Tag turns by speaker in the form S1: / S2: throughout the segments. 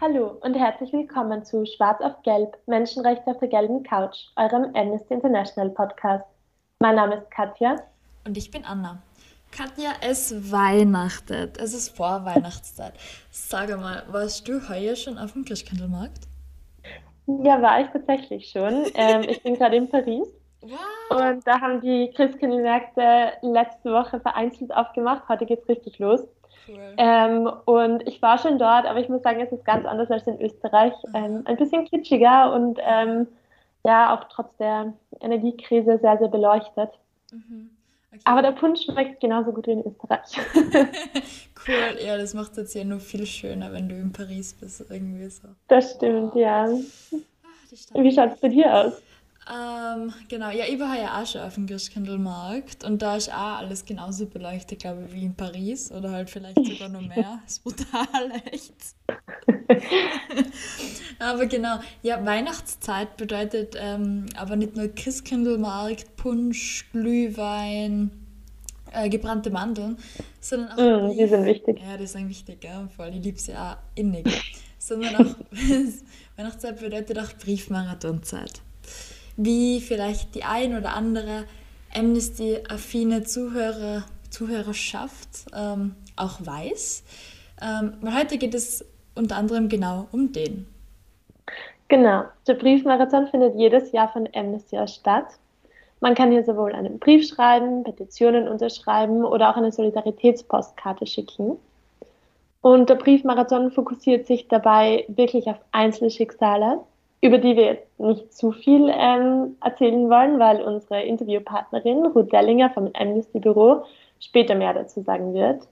S1: Hallo und herzlich willkommen zu Schwarz auf Gelb, Menschenrechte auf der gelben Couch, eurem Amnesty International Podcast. Mein Name ist Katja.
S2: Und ich bin Anna. Katja, es weihnachtet. Es ist Vorweihnachtszeit. Sag mal, warst du heuer schon auf dem Christkindlmarkt?
S1: Ja, war ich tatsächlich schon. Ähm, ich bin gerade in Paris. Wow. Und da haben die Christkindlmärkte letzte Woche vereinzelt aufgemacht. Heute geht es richtig los. Cool. Ähm, und ich war schon dort, aber ich muss sagen, es ist ganz anders als in Österreich. Ähm, ein bisschen kitschiger und ähm, ja, auch trotz der Energiekrise sehr, sehr beleuchtet. Mhm. Okay. Aber der Punsch schmeckt genauso gut wie in Österreich.
S2: cool, ja, das macht es jetzt ja nur viel schöner, wenn du in Paris bist, irgendwie so.
S1: Das stimmt, ja. Ach, wie schaut es bei dir aus?
S2: Ähm, genau, ja, ich war ja auch schon auf dem Christkindlmarkt und da ist auch alles genauso beleuchtet, glaube ich, wie in Paris oder halt vielleicht sogar noch mehr. Das ist brutal, echt. aber genau, ja, Weihnachtszeit bedeutet ähm, aber nicht nur Christkindlmarkt, Punsch, Glühwein, äh, gebrannte Mandeln, sondern
S1: auch. Mm, die sind wichtig.
S2: Ja, die sind wichtig, ja, vor allem, ich liebe sie auch innig. sondern auch Weihnachtszeit bedeutet auch Briefmarathonzeit wie vielleicht die ein oder andere Amnesty-affine Zuhörer, Zuhörerschaft ähm, auch weiß. Ähm, weil heute geht es unter anderem genau um den.
S1: Genau, der Briefmarathon findet jedes Jahr von Amnesty aus statt. Man kann hier sowohl einen Brief schreiben, Petitionen unterschreiben oder auch eine Solidaritätspostkarte schicken. Und der Briefmarathon fokussiert sich dabei wirklich auf Einzelschicksale, über die wir jetzt nicht zu viel ähm, erzählen wollen, weil unsere Interviewpartnerin Ruth Dellinger vom Amnesty Büro später mehr dazu sagen wird.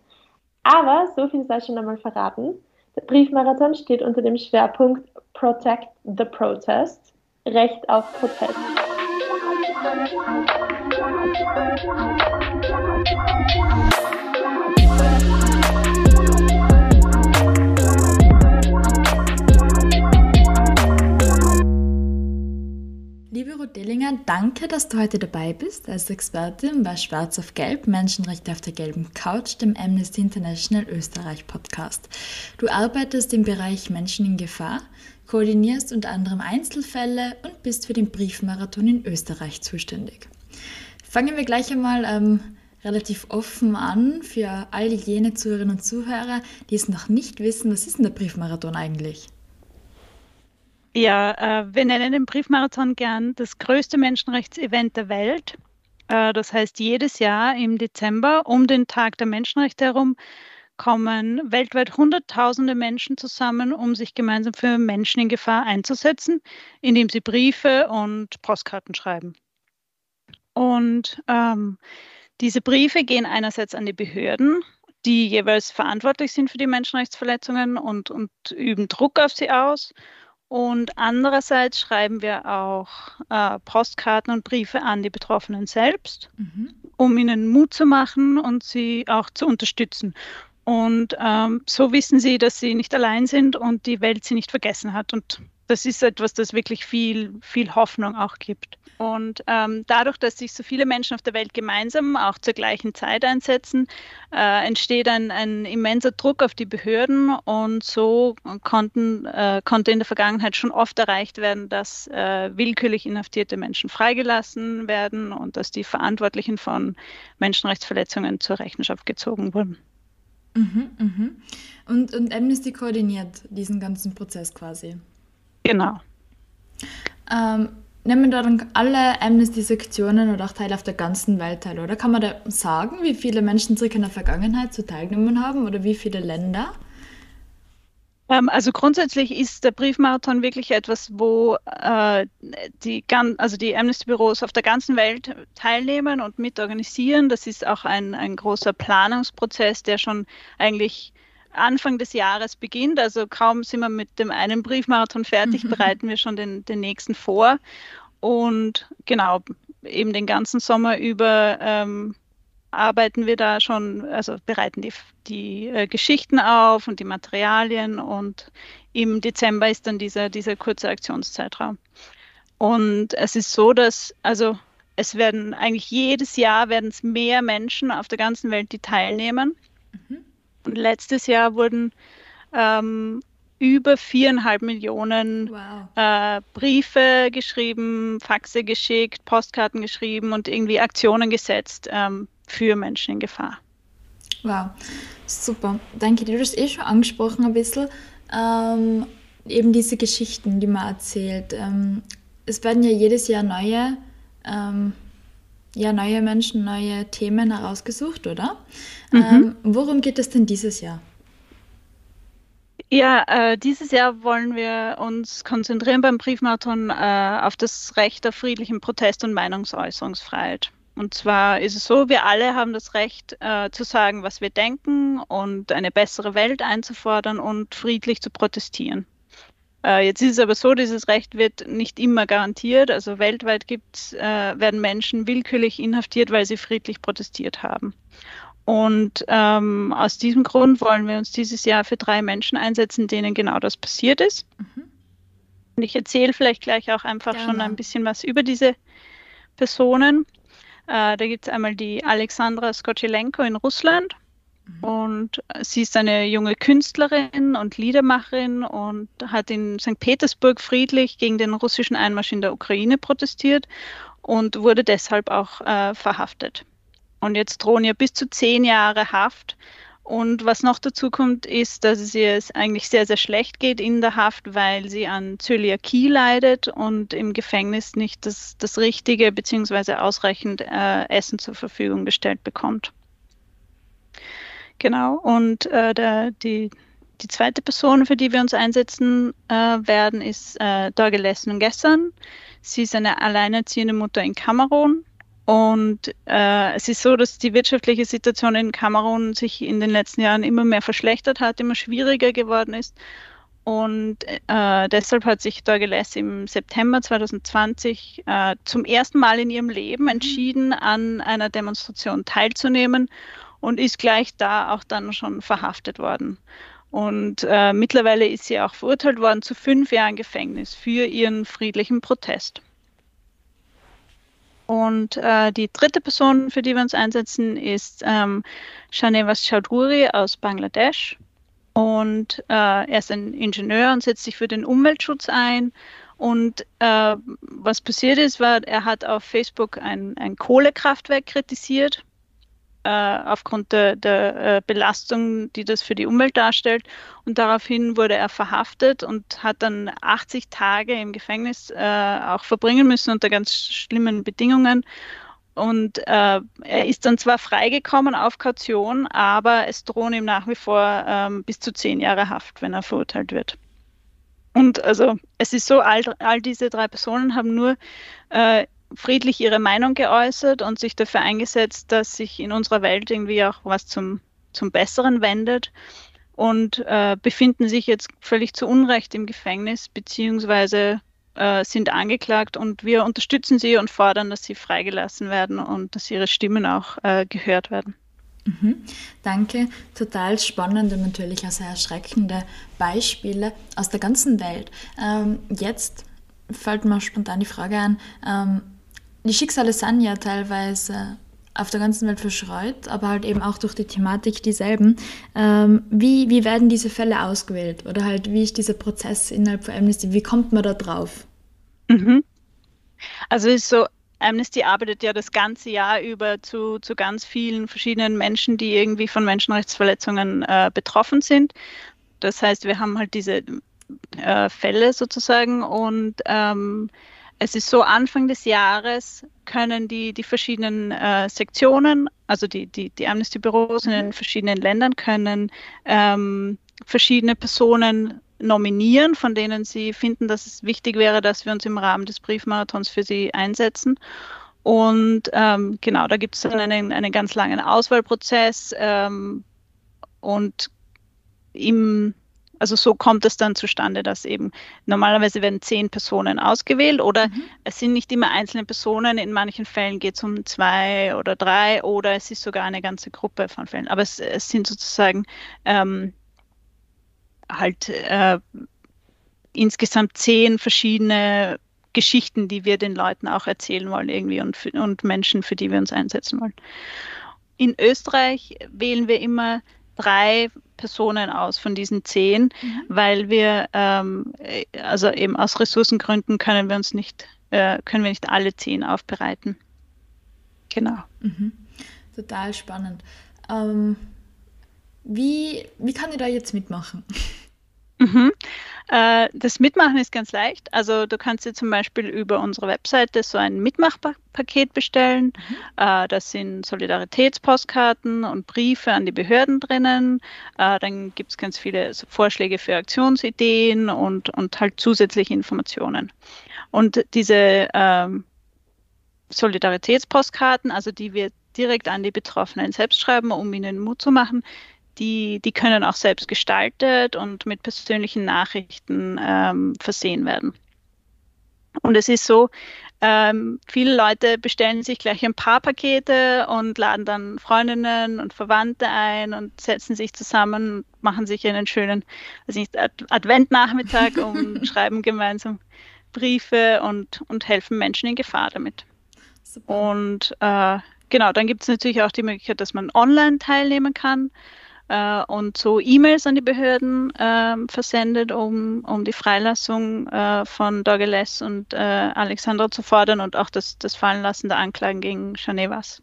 S1: Aber so viel sei schon einmal verraten. Der Briefmarathon steht unter dem Schwerpunkt Protect the Protest, Recht auf Protest.
S2: Liebe Ruth Dellinger, danke, dass du heute dabei bist als Expertin bei Schwarz auf Gelb, Menschenrechte auf der gelben Couch, dem Amnesty International Österreich Podcast. Du arbeitest im Bereich Menschen in Gefahr, koordinierst unter anderem Einzelfälle und bist für den Briefmarathon in Österreich zuständig. Fangen wir gleich einmal ähm, relativ offen an für all jene Zuhörerinnen und Zuhörer, die es noch nicht wissen, was ist denn der Briefmarathon eigentlich?
S3: Ja, äh, wir nennen den Briefmarathon gern das größte Menschenrechtsevent der Welt. Äh, das heißt, jedes Jahr im Dezember um den Tag der Menschenrechte herum kommen weltweit Hunderttausende Menschen zusammen, um sich gemeinsam für Menschen in Gefahr einzusetzen, indem sie Briefe und Postkarten schreiben. Und ähm, diese Briefe gehen einerseits an die Behörden, die jeweils verantwortlich sind für die Menschenrechtsverletzungen und, und üben Druck auf sie aus. Und andererseits schreiben wir auch äh, Postkarten und Briefe an die Betroffenen selbst, mhm. um ihnen Mut zu machen und sie auch zu unterstützen. Und ähm, so wissen sie, dass sie nicht allein sind und die Welt sie nicht vergessen hat. Und das ist etwas, das wirklich viel, viel Hoffnung auch gibt. Und ähm, dadurch, dass sich so viele Menschen auf der Welt gemeinsam auch zur gleichen Zeit einsetzen, äh, entsteht ein, ein, immenser Druck auf die Behörden. Und so konnten, äh, konnte in der Vergangenheit schon oft erreicht werden, dass äh, willkürlich inhaftierte Menschen freigelassen werden und dass die Verantwortlichen von Menschenrechtsverletzungen zur Rechenschaft gezogen wurden.
S2: Mhm, mhm. Und, und Amnesty koordiniert diesen ganzen Prozess quasi.
S3: Genau.
S2: Ähm, nehmen da dann alle Amnesty-Sektionen oder auch Teile auf der ganzen Welt teil, oder? Kann man da sagen, wie viele Menschen circa in der Vergangenheit zu teilgenommen haben oder wie viele Länder?
S3: Ähm, also grundsätzlich ist der Briefmarathon wirklich etwas, wo äh, die, also die Amnesty-Büros auf der ganzen Welt teilnehmen und mitorganisieren. Das ist auch ein, ein großer Planungsprozess, der schon eigentlich Anfang des Jahres beginnt. Also kaum sind wir mit dem einen Briefmarathon fertig, bereiten wir schon den, den nächsten vor. Und genau, eben den ganzen Sommer über ähm, arbeiten wir da schon, also bereiten die, die äh, Geschichten auf und die Materialien und im Dezember ist dann dieser, dieser kurze Aktionszeitraum. Und es ist so, dass, also es werden eigentlich jedes Jahr werden es mehr Menschen auf der ganzen Welt, die teilnehmen. Mhm. Und letztes Jahr wurden ähm, über viereinhalb Millionen wow. äh, Briefe geschrieben, Faxe geschickt, Postkarten geschrieben und irgendwie Aktionen gesetzt ähm, für Menschen in Gefahr.
S2: Wow, super. Danke dir. Du hast eh schon angesprochen ein bisschen, ähm, eben diese Geschichten, die man erzählt. Ähm, es werden ja jedes Jahr neue, ähm, ja, neue Menschen, neue Themen herausgesucht, oder? Mhm. Ähm, worum geht es denn dieses Jahr?
S3: Ja, äh, dieses Jahr wollen wir uns konzentrieren beim Briefmarathon äh, auf das Recht auf friedlichen Protest und Meinungsäußerungsfreiheit. Und zwar ist es so, wir alle haben das Recht äh, zu sagen, was wir denken und eine bessere Welt einzufordern und friedlich zu protestieren. Äh, jetzt ist es aber so, dieses Recht wird nicht immer garantiert. Also weltweit gibt's, äh, werden Menschen willkürlich inhaftiert, weil sie friedlich protestiert haben. Und ähm, aus diesem Grund wollen wir uns dieses Jahr für drei Menschen einsetzen, denen genau das passiert ist. Mhm. Und ich erzähle vielleicht gleich auch einfach Gerne. schon ein bisschen was über diese Personen. Äh, da gibt es einmal die Alexandra Skoczylenko in Russland. Und sie ist eine junge Künstlerin und Liedermacherin und hat in St. Petersburg friedlich gegen den russischen Einmarsch in der Ukraine protestiert und wurde deshalb auch äh, verhaftet. Und jetzt drohen ihr bis zu zehn Jahre Haft. Und was noch dazu kommt, ist, dass es ihr eigentlich sehr, sehr schlecht geht in der Haft, weil sie an Zöliakie leidet und im Gefängnis nicht das, das richtige bzw. ausreichend äh, Essen zur Verfügung gestellt bekommt. Genau, und äh, der, die, die zweite Person, für die wir uns einsetzen äh, werden, ist äh, Dorgelessen Gestern. Sie ist eine alleinerziehende Mutter in Kamerun und äh, es ist so, dass die wirtschaftliche Situation in Kamerun sich in den letzten Jahren immer mehr verschlechtert hat, immer schwieriger geworden ist. Und äh, deshalb hat sich Dorgeles im September 2020 äh, zum ersten Mal in ihrem Leben mhm. entschieden, an einer Demonstration teilzunehmen und ist gleich da auch dann schon verhaftet worden. Und äh, mittlerweile ist sie auch verurteilt worden zu fünf Jahren Gefängnis für ihren friedlichen Protest. Und äh, die dritte Person, für die wir uns einsetzen, ist ähm, Shanevas Chaudhuri aus Bangladesch. Und äh, er ist ein Ingenieur und setzt sich für den Umweltschutz ein. Und äh, was passiert ist, war, er hat auf Facebook ein, ein Kohlekraftwerk kritisiert äh, aufgrund der, der äh, Belastung, die das für die Umwelt darstellt. Und daraufhin wurde er verhaftet und hat dann 80 Tage im Gefängnis äh, auch verbringen müssen unter ganz schlimmen Bedingungen. Und äh, er ist dann zwar freigekommen auf Kaution, aber es drohen ihm nach wie vor ähm, bis zu zehn Jahre Haft, wenn er verurteilt wird. Und also es ist so, all, all diese drei Personen haben nur äh, friedlich ihre Meinung geäußert und sich dafür eingesetzt, dass sich in unserer Welt irgendwie auch was zum, zum Besseren wendet und äh, befinden sich jetzt völlig zu Unrecht im Gefängnis beziehungsweise äh, sind angeklagt und wir unterstützen sie und fordern, dass sie freigelassen werden und dass ihre Stimmen auch äh, gehört werden.
S2: Mhm, danke, total spannend und natürlich auch sehr erschreckende Beispiele aus der ganzen Welt. Ähm, jetzt fällt mir spontan die Frage an, ähm, die Schicksale sind ja teilweise auf der ganzen Welt verschreut, aber halt eben auch durch die Thematik dieselben. Ähm, wie, wie werden diese Fälle ausgewählt? Oder halt, wie ist dieser Prozess innerhalb von Amnesty? Wie kommt man da drauf?
S3: Mhm. Also ist so, Amnesty arbeitet ja das ganze Jahr über zu, zu ganz vielen verschiedenen Menschen, die irgendwie von Menschenrechtsverletzungen äh, betroffen sind. Das heißt, wir haben halt diese äh, Fälle sozusagen und ähm, es ist so, Anfang des Jahres können die, die verschiedenen äh, Sektionen, also die, die, die Amnesty-Büros in den mhm. verschiedenen Ländern, können ähm, verschiedene Personen nominieren, von denen sie finden, dass es wichtig wäre, dass wir uns im Rahmen des Briefmarathons für sie einsetzen. Und ähm, genau, da gibt es dann einen, einen ganz langen Auswahlprozess ähm, und im also so kommt es dann zustande, dass eben normalerweise werden zehn Personen ausgewählt oder mhm. es sind nicht immer einzelne Personen, in manchen Fällen geht es um zwei oder drei oder es ist sogar eine ganze Gruppe von Fällen. Aber es, es sind sozusagen ähm, halt äh, insgesamt zehn verschiedene Geschichten, die wir den Leuten auch erzählen wollen irgendwie und, für, und Menschen, für die wir uns einsetzen wollen. In Österreich wählen wir immer drei Personen aus von diesen zehn, mhm. weil wir, ähm, also eben aus Ressourcengründen können wir uns nicht, äh, können wir nicht alle zehn aufbereiten. Genau.
S2: Mhm. Total spannend. Ähm, wie, wie kann ich da jetzt mitmachen?
S3: Mhm. Äh, das Mitmachen ist ganz leicht. Also du kannst dir zum Beispiel über unsere Webseite so ein Mitmachpaket bestellen. Mhm. Äh, das sind Solidaritätspostkarten und Briefe an die Behörden drinnen. Äh, dann gibt es ganz viele Vorschläge für Aktionsideen und, und halt zusätzliche Informationen. Und diese ähm, Solidaritätspostkarten, also die wir direkt an die Betroffenen selbst schreiben, um ihnen Mut zu machen, die, die können auch selbst gestaltet und mit persönlichen Nachrichten ähm, versehen werden. Und es ist so, ähm, viele Leute bestellen sich gleich ein paar Pakete und laden dann Freundinnen und Verwandte ein und setzen sich zusammen, machen sich einen schönen also nicht, Adventnachmittag und schreiben gemeinsam Briefe und, und helfen Menschen in Gefahr damit. Super. Und äh, genau, dann gibt es natürlich auch die Möglichkeit, dass man online teilnehmen kann äh, und so E-Mails an die Behörden äh, versendet, um, um die Freilassung äh, von Dogeles und äh, Alexandra zu fordern und auch das, das Fallenlassen der Anklagen gegen Chanevas.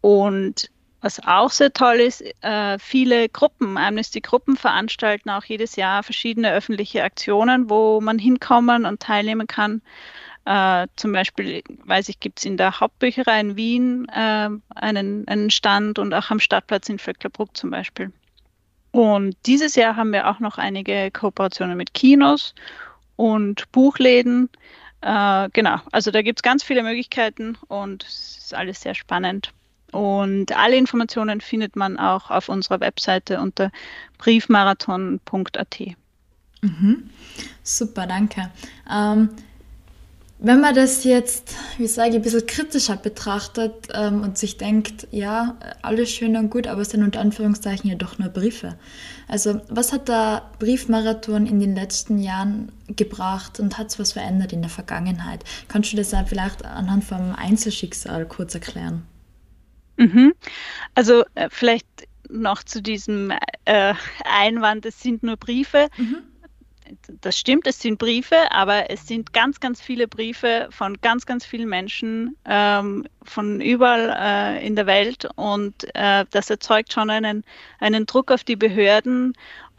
S3: Und was auch sehr toll ist, äh, viele Gruppen, Amnesty-Gruppen veranstalten auch jedes Jahr verschiedene öffentliche Aktionen, wo man hinkommen und teilnehmen kann. Äh, zum Beispiel, weiß ich, gibt es in der Hauptbücherei in Wien äh, einen, einen Stand und auch am Stadtplatz in Vöcklerbruck zum Beispiel. Und dieses Jahr haben wir auch noch einige Kooperationen mit Kinos und Buchläden. Äh, genau, also da gibt es ganz viele Möglichkeiten und es ist alles sehr spannend. Und alle Informationen findet man auch auf unserer Webseite unter briefmarathon.at.
S2: Mhm. Super, danke. Ähm, wenn man das jetzt, wie sage ich, ein bisschen kritischer betrachtet ähm, und sich denkt, ja, alles schön und gut, aber es sind unter Anführungszeichen ja doch nur Briefe. Also was hat der Briefmarathon in den letzten Jahren gebracht und hat es was verändert in der Vergangenheit? Kannst du das ja vielleicht anhand vom Einzelschicksal kurz erklären?
S3: Mhm. Also äh, vielleicht noch zu diesem äh, Einwand, es sind nur Briefe. Mhm das stimmt, es sind Briefe, aber es sind ganz, ganz viele Briefe von ganz, ganz vielen Menschen ähm, von überall äh, in der Welt und äh, das erzeugt schon einen, einen Druck auf die Behörden.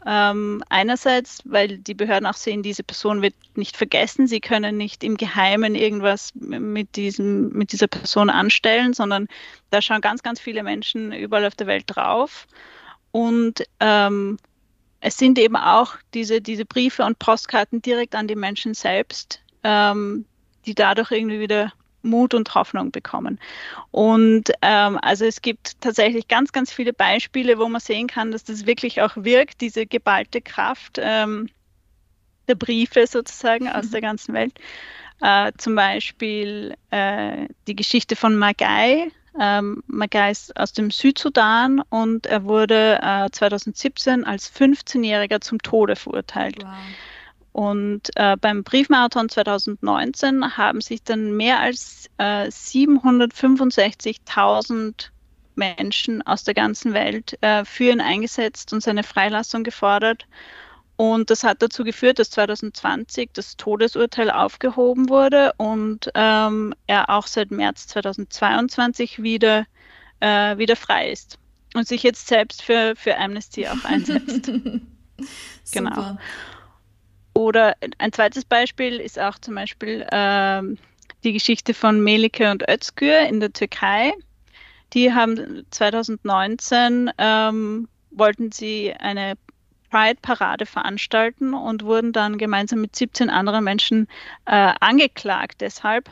S3: Ähm, einerseits, weil die Behörden auch sehen, diese Person wird nicht vergessen, sie können nicht im Geheimen irgendwas mit, diesem, mit dieser Person anstellen, sondern da schauen ganz, ganz viele Menschen überall auf der Welt drauf. Und ähm, es sind eben auch diese, diese Briefe und Postkarten direkt an die Menschen selbst, ähm, die dadurch irgendwie wieder Mut und Hoffnung bekommen. Und ähm, also es gibt tatsächlich ganz, ganz viele Beispiele, wo man sehen kann, dass das wirklich auch wirkt, diese geballte Kraft ähm, der Briefe sozusagen aus mhm. der ganzen Welt. Äh, zum Beispiel äh, die Geschichte von Magai, ähm, Magai ist aus dem Südsudan und er wurde äh, 2017 als 15-Jähriger zum Tode verurteilt. Wow. Und äh, beim Briefmarathon 2019 haben sich dann mehr als äh, 765.000 Menschen aus der ganzen Welt äh, für ihn eingesetzt und seine Freilassung gefordert. Und das hat dazu geführt, dass 2020 das Todesurteil aufgehoben wurde und ähm, er auch seit März 2022 wieder, äh, wieder frei ist und sich jetzt selbst für, für Amnesty auch einsetzt. genau. Oder ein zweites Beispiel ist auch zum Beispiel ähm, die Geschichte von Melike und Özgür in der Türkei. Die haben 2019 ähm, wollten sie eine Pride-Parade veranstalten und wurden dann gemeinsam mit 17 anderen Menschen äh, angeklagt deshalb.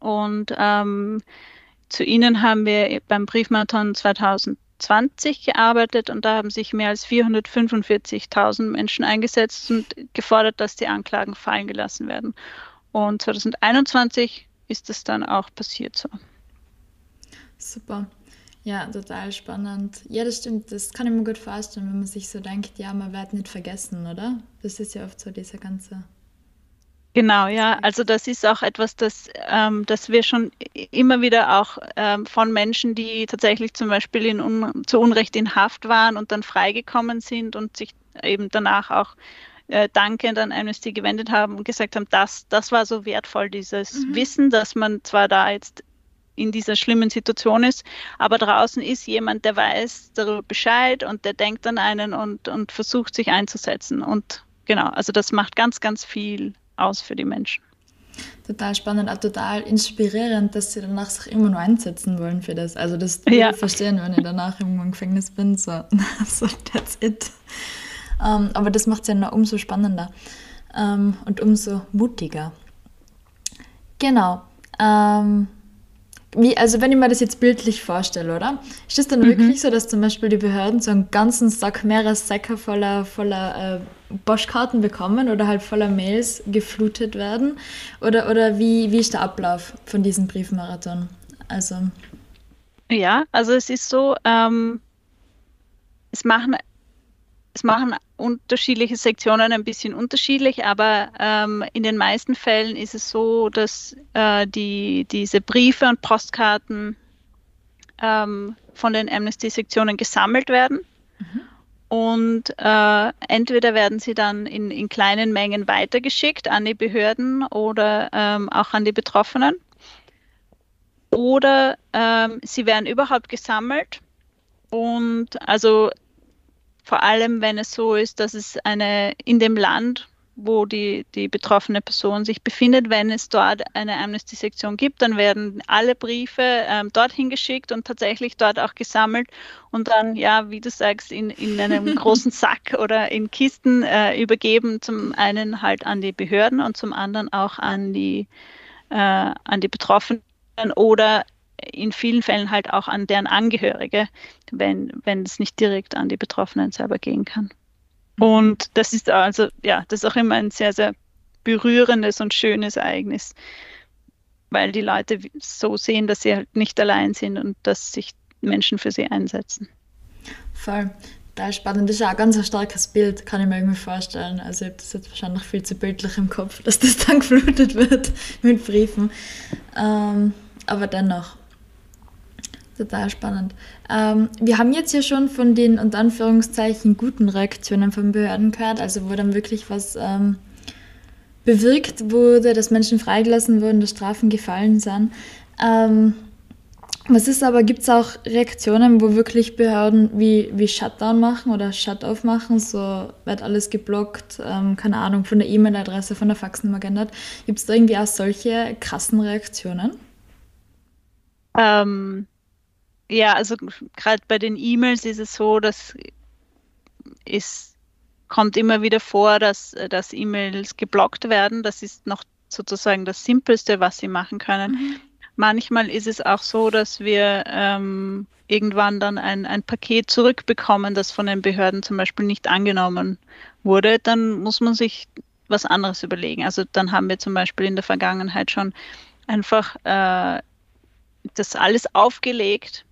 S3: Und ähm, zu ihnen haben wir beim Briefmarathon 2000, 2020 gearbeitet und da haben sich mehr als 445.000 Menschen eingesetzt und gefordert, dass die Anklagen fallen gelassen werden. Und 2021 ist es dann auch passiert so.
S2: Super. Ja, total spannend. Ja, das stimmt. Das kann ich mir gut vorstellen, wenn man sich so denkt, ja, man wird nicht vergessen, oder? Das ist ja oft so dieser ganze
S3: Genau, ja. Also das ist auch etwas, das, ähm, das wir schon immer wieder auch ähm, von Menschen, die tatsächlich zum Beispiel in un zu Unrecht in Haft waren und dann freigekommen sind und sich eben danach auch äh, dankend an Amnesty gewendet haben und gesagt haben, das, das war so wertvoll, dieses mhm. Wissen, dass man zwar da jetzt in dieser schlimmen Situation ist, aber draußen ist jemand, der weiß darüber Bescheid und der denkt an einen und, und versucht sich einzusetzen. Und genau, also das macht ganz, ganz viel aus für die Menschen.
S2: Total spannend, auch total inspirierend, dass sie danach sich immer nur einsetzen wollen für das. Also das ja. verstehen, wenn ich danach im Gefängnis bin, so, so that's it. Um, ähm, aber das macht es ja noch umso spannender um, ähm, und umso mutiger. Genau. Um, ähm, wie, also wenn ich mir das jetzt bildlich vorstelle, oder? Ist das dann mhm. wirklich so, dass zum Beispiel die Behörden so einen ganzen Sack, mehrere Säcke voller, voller äh, Postkarten bekommen oder halt voller Mails geflutet werden? Oder, oder wie, wie ist der Ablauf von diesem Briefmarathon? Also.
S3: Ja, also es ist so, ähm, es machen es machen unterschiedliche Sektionen ein bisschen unterschiedlich, aber ähm, in den meisten Fällen ist es so, dass äh, die, diese Briefe und Postkarten ähm, von den Amnesty-Sektionen gesammelt werden. Mhm. Und äh, entweder werden sie dann in, in, kleinen Mengen weitergeschickt an die Behörden oder ähm, auch an die Betroffenen. Oder ähm, sie werden überhaupt gesammelt. Und also vor allem, wenn es so ist, dass es eine in dem Land, wo die, die betroffene Person sich befindet, wenn es dort eine Amnesty-Sektion gibt, dann werden alle Briefe ähm, dorthin geschickt und tatsächlich dort auch gesammelt und dann, ja, wie du sagst, in, in einem großen Sack oder in Kisten äh, übergeben, zum einen halt an die Behörden und zum anderen auch an die, äh, an die Betroffenen oder in vielen Fällen halt auch an deren Angehörige, wenn, wenn es nicht direkt an die Betroffenen selber gehen kann. Und das ist also, ja, das ist auch immer ein sehr, sehr berührendes und schönes Ereignis, weil die Leute so sehen, dass sie halt nicht allein sind und dass sich Menschen für sie einsetzen.
S2: Voll. Da ist spannend. Das ist auch ein ganz starkes Bild, kann ich mir irgendwie vorstellen. Also ich habe das jetzt wahrscheinlich viel zu bildlich im Kopf, dass das dann geflutet wird mit Briefen. Ähm, aber dennoch, Total spannend. Ähm, wir haben jetzt ja schon von den unter Anführungszeichen guten Reaktionen von Behörden gehört, also wo dann wirklich was ähm, bewirkt wurde, dass Menschen freigelassen wurden, dass Strafen gefallen sind. Ähm, was ist aber, gibt es auch Reaktionen, wo wirklich Behörden wie, wie Shutdown machen oder Shut-off machen, so wird alles geblockt, ähm, keine Ahnung, von der E-Mail-Adresse, von der Faxnummer geändert. Gibt es da irgendwie auch solche krassen Reaktionen?
S3: Ähm, ja, also gerade bei den E-Mails ist es so, dass es kommt immer wieder vor, dass, dass E-Mails geblockt werden. Das ist noch sozusagen das Simpelste, was sie machen können. Mhm. Manchmal ist es auch so, dass wir ähm, irgendwann dann ein, ein Paket zurückbekommen, das von den Behörden zum Beispiel nicht angenommen wurde. Dann muss man sich was anderes überlegen. Also dann haben wir zum Beispiel in der Vergangenheit schon einfach äh, das alles aufgelegt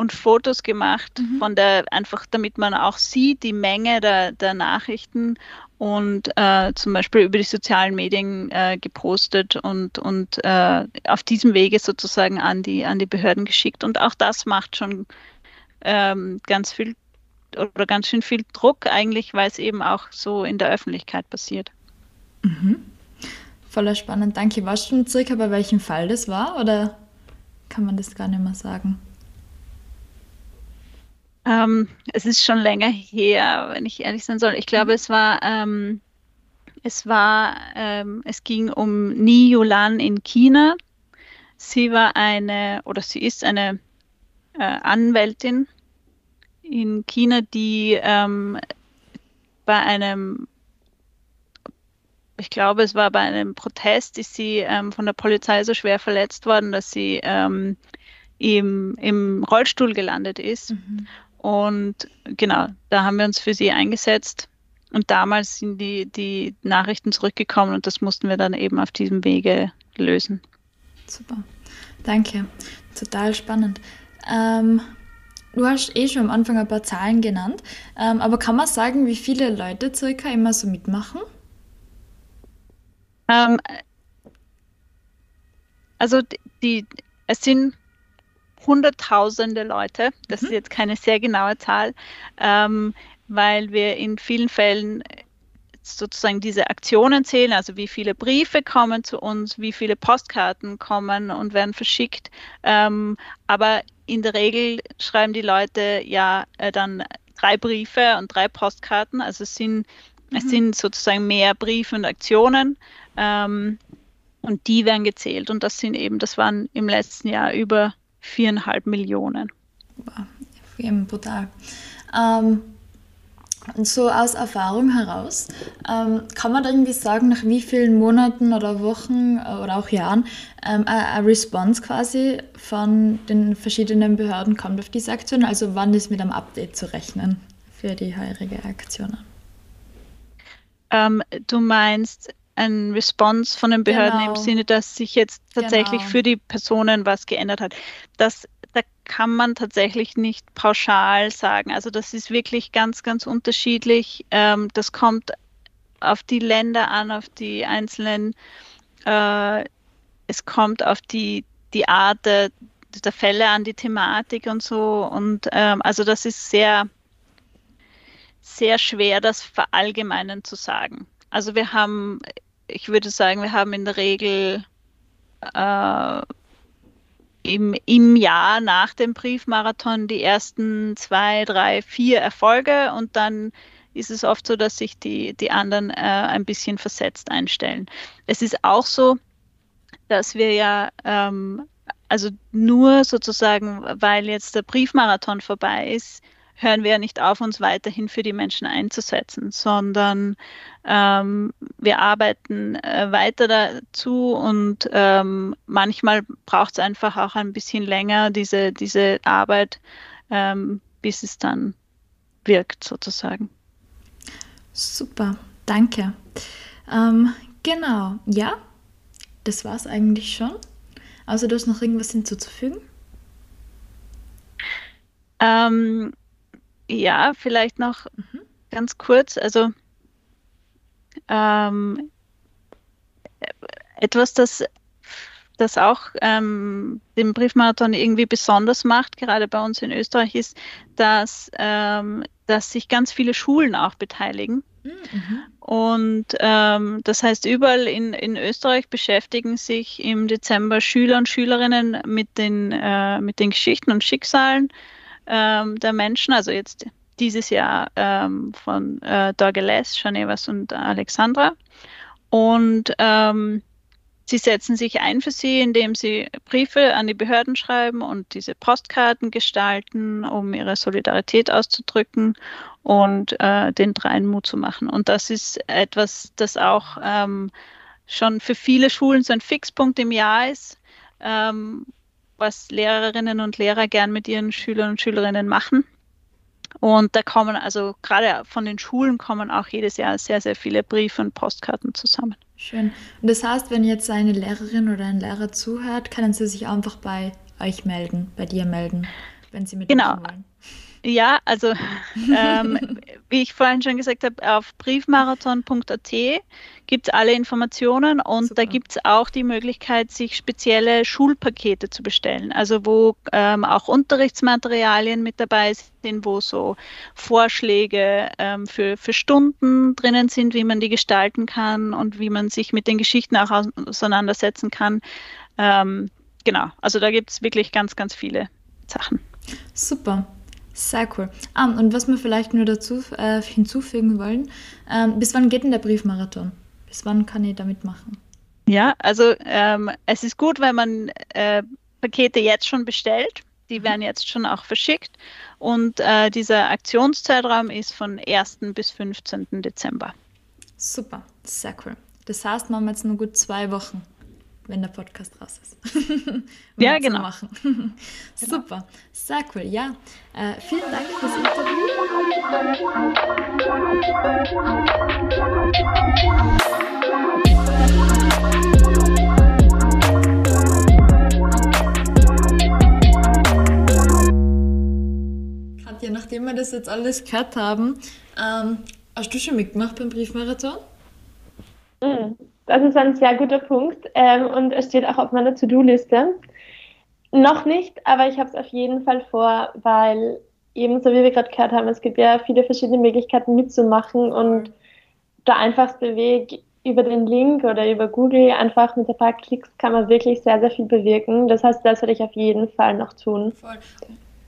S3: und Fotos gemacht mhm. von der, einfach damit man auch sieht, die Menge der, der Nachrichten und äh, zum Beispiel über die sozialen Medien äh, gepostet und, und äh, auf diesem Wege sozusagen an die, an die Behörden geschickt. Und auch das macht schon ähm, ganz viel oder ganz schön viel Druck eigentlich, weil es eben auch so in der Öffentlichkeit passiert.
S2: Mhm. Voller spannend, danke. Weißt du circa bei welchem Fall das war oder kann man das gar nicht mehr sagen?
S3: Ähm, es ist schon länger her, wenn ich ehrlich sein soll. Ich glaube, mhm. es war, ähm, es war, ähm, es ging um Ni Yulan in China. Sie war eine, oder sie ist eine äh, Anwältin in China, die ähm, bei einem, ich glaube, es war bei einem Protest, ist sie ähm, von der Polizei so schwer verletzt worden, dass sie ähm, im, im Rollstuhl gelandet ist. Mhm. Und genau, da haben wir uns für sie eingesetzt. Und damals sind die, die Nachrichten zurückgekommen und das mussten wir dann eben auf diesem Wege lösen.
S2: Super, danke. Total spannend. Ähm, du hast eh schon am Anfang ein paar Zahlen genannt, ähm, aber kann man sagen, wie viele Leute circa immer so mitmachen?
S3: Ähm, also die, es sind hunderttausende Leute, das mhm. ist jetzt keine sehr genaue Zahl, ähm, weil wir in vielen Fällen sozusagen diese Aktionen zählen, also wie viele Briefe kommen zu uns, wie viele Postkarten kommen und werden verschickt. Ähm, aber in der Regel schreiben die Leute ja äh, dann drei Briefe und drei Postkarten. Also es sind, mhm. es sind sozusagen mehr Briefe und Aktionen. Ähm, und die werden gezählt. Und das sind eben, das waren im letzten Jahr über viereinhalb Millionen.
S2: Wow, eben brutal. Ähm, und so aus Erfahrung heraus, ähm, kann man irgendwie sagen, nach wie vielen Monaten oder Wochen äh, oder auch Jahren ähm, eine Response quasi von den verschiedenen Behörden kommt auf diese Aktion? Also wann ist mit einem Update zu rechnen für die heurige Aktionen?
S3: Ähm, du meinst ein Response von den Behörden genau. im Sinne, dass sich jetzt tatsächlich genau. für die Personen was geändert hat. Das, da kann man tatsächlich nicht pauschal sagen. Also das ist wirklich ganz, ganz unterschiedlich. Ähm, das kommt auf die Länder an, auf die einzelnen, äh, es kommt auf die, die Art der, der Fälle an, die Thematik und so. Und ähm, also das ist sehr, sehr schwer, das verallgemeinern zu sagen. Also wir haben, ich würde sagen, wir haben in der Regel äh, im, im Jahr nach dem Briefmarathon die ersten zwei, drei, vier Erfolge und dann ist es oft so, dass sich die, die anderen äh, ein bisschen versetzt einstellen. Es ist auch so, dass wir ja, ähm, also nur sozusagen, weil jetzt der Briefmarathon vorbei ist, hören wir ja nicht auf, uns weiterhin für die Menschen einzusetzen, sondern ähm, wir arbeiten äh, weiter dazu und ähm, manchmal braucht es einfach auch ein bisschen länger, diese, diese Arbeit, ähm, bis es dann wirkt sozusagen.
S2: Super, danke. Ähm, genau, ja, das war es eigentlich schon. Also du hast noch irgendwas hinzuzufügen?
S3: Ähm, ja, vielleicht noch mhm. ganz kurz. Also ähm, etwas, das, das auch ähm, den Briefmarathon irgendwie besonders macht, gerade bei uns in Österreich, ist, dass, ähm, dass sich ganz viele Schulen auch beteiligen. Mhm. Und ähm, das heißt, überall in, in Österreich beschäftigen sich im Dezember Schüler und Schülerinnen mit den, äh, mit den Geschichten und Schicksalen ähm, der Menschen, also jetzt dieses Jahr ähm, von äh, Dorgeles, Janevas und Alexandra. Und ähm, sie setzen sich ein für sie, indem sie Briefe an die Behörden schreiben und diese Postkarten gestalten, um ihre Solidarität auszudrücken und äh, den dreien Mut zu machen. Und das ist etwas, das auch ähm, schon für viele Schulen so ein Fixpunkt im Jahr ist, ähm, was Lehrerinnen und Lehrer gern mit ihren Schülern und Schülerinnen machen. Und da kommen also gerade von den Schulen kommen auch jedes Jahr sehr, sehr viele Briefe und Postkarten zusammen.
S2: Schön. Und das heißt, wenn jetzt eine Lehrerin oder ein Lehrer zuhört, können sie sich einfach bei euch melden, bei dir melden, wenn sie mit
S3: genau. wollen. Ja, also ähm, wie ich vorhin schon gesagt habe, auf briefmarathon.at gibt es alle Informationen und Super. da gibt es auch die Möglichkeit, sich spezielle Schulpakete zu bestellen. Also wo ähm, auch Unterrichtsmaterialien mit dabei sind, wo so Vorschläge ähm, für, für Stunden drinnen sind, wie man die gestalten kann und wie man sich mit den Geschichten auch auseinandersetzen kann. Ähm, genau, also da gibt es wirklich ganz, ganz viele Sachen.
S2: Super. Sehr cool. Ah, und was wir vielleicht nur dazu äh, hinzufügen wollen, ähm, bis wann geht denn der Briefmarathon? Bis wann kann ich damit machen?
S3: Ja, also ähm, es ist gut, wenn man äh, Pakete jetzt schon bestellt. Die mhm. werden jetzt schon auch verschickt. Und äh, dieser Aktionszeitraum ist von 1. bis 15. Dezember.
S2: Super, sehr cool. Das heißt, wir haben jetzt nur gut zwei Wochen wenn der Podcast raus ist.
S3: ja, genau.
S2: Machen. Super, sehr cool. Ja, äh, vielen Dank fürs Interview. Katja, nachdem wir das jetzt alles gehört haben, ähm, hast du schon mitgemacht beim Briefmarathon?
S1: Mhm. Das ist ein sehr guter Punkt ähm, und es steht auch auf meiner To-Do-Liste. Noch nicht, aber ich habe es auf jeden Fall vor, weil ebenso wie wir gerade gehört haben, es gibt ja viele verschiedene Möglichkeiten mitzumachen und der einfachste Weg über den Link oder über Google einfach mit ein paar Klicks kann man wirklich sehr, sehr viel bewirken. Das heißt, das werde ich auf jeden Fall noch tun. Voll.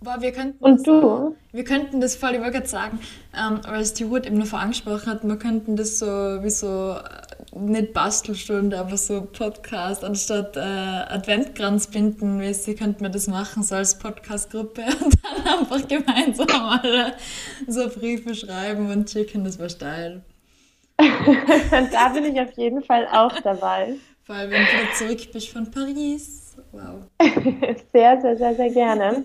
S2: Boah, wir könnten
S1: Und du?
S2: wir könnten das voll, ich wollte gerade sagen, ähm, als die Ruth eben noch angesprochen hat, wir könnten das so wie so, äh, nicht Bastelstunde, aber so Podcast, anstatt äh, Adventkranz binden, wie könnten wir das machen, so als Podcastgruppe und dann einfach gemeinsam alle so Briefe schreiben und schicken, das war steil.
S1: da bin ich auf jeden Fall auch dabei.
S2: Vor allem, wenn du wieder zurück bist von Paris. Wow.
S1: Sehr, sehr, sehr, sehr gerne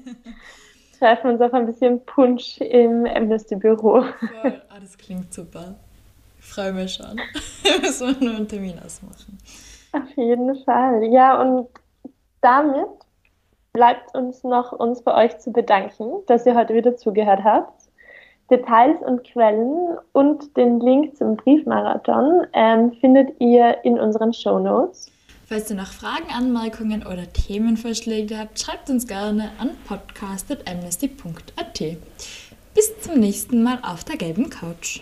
S1: treffen uns auf ein bisschen Punsch im Amnesty-Büro.
S2: Ah, das klingt super. Ich freue mich schon. Wir müssen nur einen Termin ausmachen.
S1: Auf jeden Fall. Ja, und damit bleibt uns noch, uns bei euch zu bedanken, dass ihr heute wieder zugehört habt. Details und Quellen und den Link zum Briefmarathon ähm, findet ihr in unseren Show Notes.
S2: Falls ihr noch Fragen, Anmerkungen oder Themenvorschläge habt, schreibt uns gerne an podcast.amnesty.at. Bis zum nächsten Mal auf der gelben Couch.